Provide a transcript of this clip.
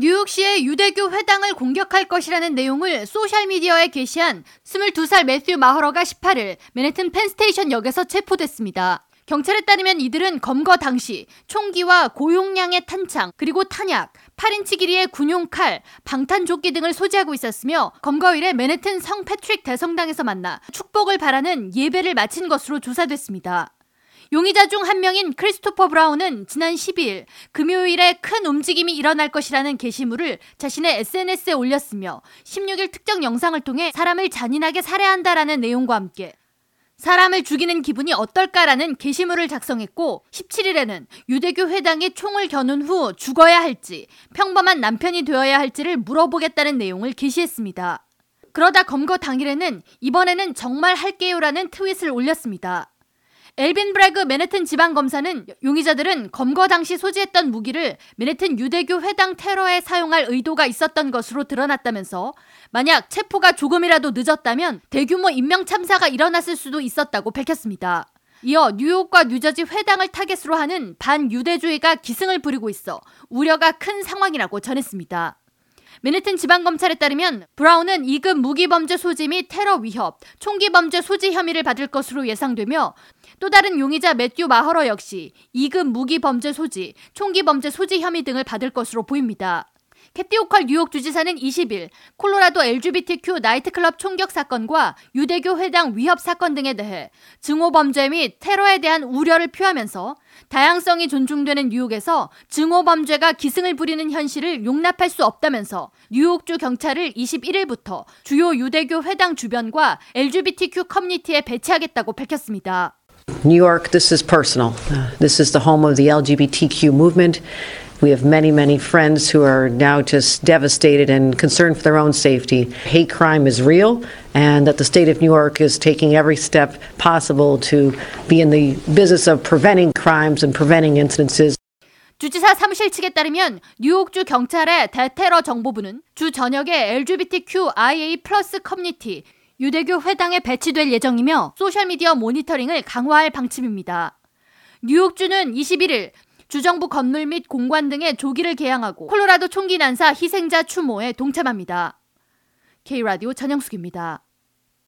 뉴욕시의 유대교 회당을 공격할 것이라는 내용을 소셜미디어에 게시한 22살 매튜 마허러가 18일 맨해튼 펜스테이션 역에서 체포됐습니다. 경찰에 따르면 이들은 검거 당시 총기와 고용량의 탄창, 그리고 탄약, 8인치 길이의 군용 칼, 방탄조끼 등을 소지하고 있었으며 검거일에 맨해튼 성 패트릭 대성당에서 만나 축복을 바라는 예배를 마친 것으로 조사됐습니다. 용의자 중 한 명인 크리스토퍼 브라운은 지난 12일 금요일에 큰 움직임이 일어날 것이라는 게시물을 자신의 SNS에 올렸으며 16일 특정 영상을 통해 사람을 잔인하게 살해한다라는 내용과 함께 사람을 죽이는 기분이 어떨까라는 게시물을 작성했고 17일에는 유대교 회당에 총을 겨눈 후 죽어야 할지 평범한 남편이 되어야 할지를 물어보겠다는 내용을 게시했습니다. 그러다 검거 당일에는 이번에는 정말 할게요라는 트윗을 올렸습니다. 엘빈 브래그 맨해튼 지방 검사는 용의자들은 검거 당시 소지했던 무기를 맨해튼 유대교 회당 테러에 사용할 의도가 있었던 것으로 드러났다면서 만약 체포가 조금이라도 늦었다면 대규모 인명 참사가 일어났을 수도 있었다고 밝혔습니다. 이어 뉴욕과 뉴저지 회당을 타겟으로 하는 반유대주의가 기승을 부리고 있어 우려가 큰 상황이라고 전했습니다. 맨해튼 지방검찰에 따르면 브라운은 2급 무기범죄 소지 및 테러 위협, 총기범죄 소지 혐의를 받을 것으로 예상되며 또 다른 용의자 매튜 마허러 역시 2급 무기범죄 소지, 총기범죄 소지 혐의 등을 받을 것으로 보입니다. 캐시 호컬 뉴욕 주지사는 20일 콜로라도 LGBTQ 나이트클럽 총격 사건과 유대교 회당 위협 사건 등에 대해 증오 범죄 및 테러에 대한 우려를 표하면서 다양성이 존중되는 뉴욕에서 증오 범죄가 기승을 부리는 현실을 용납할 수 없다면서 뉴욕주 경찰을 21일부터 주요 유대교 회당 주변과 LGBTQ 커뮤니티에 배치하겠다고 밝혔습니다. New York, this is personal. This is the home of the LGBTQ movement. We have many, many friends who are now just devastated and concerned for their own safety. Hate crime is real, and that the state of New York is taking every step possible to be in the business of preventing crimes and preventing incidences. 주지사 사무실 측에 따르면 뉴욕주 경찰의 대테러 정보부는 주 저녁에 LGBTQIA 플러스 커뮤니티 유대교 회당에 배치될 예정이며 소셜미디어 모니터링을 강화할 방침입니다. 뉴욕주는 21일 주정부 건물 및 공관 등의 조기를 개항하고 콜로라도 총기 난사 희생자 추모에 동참합니다. K라디오 전영숙입니다.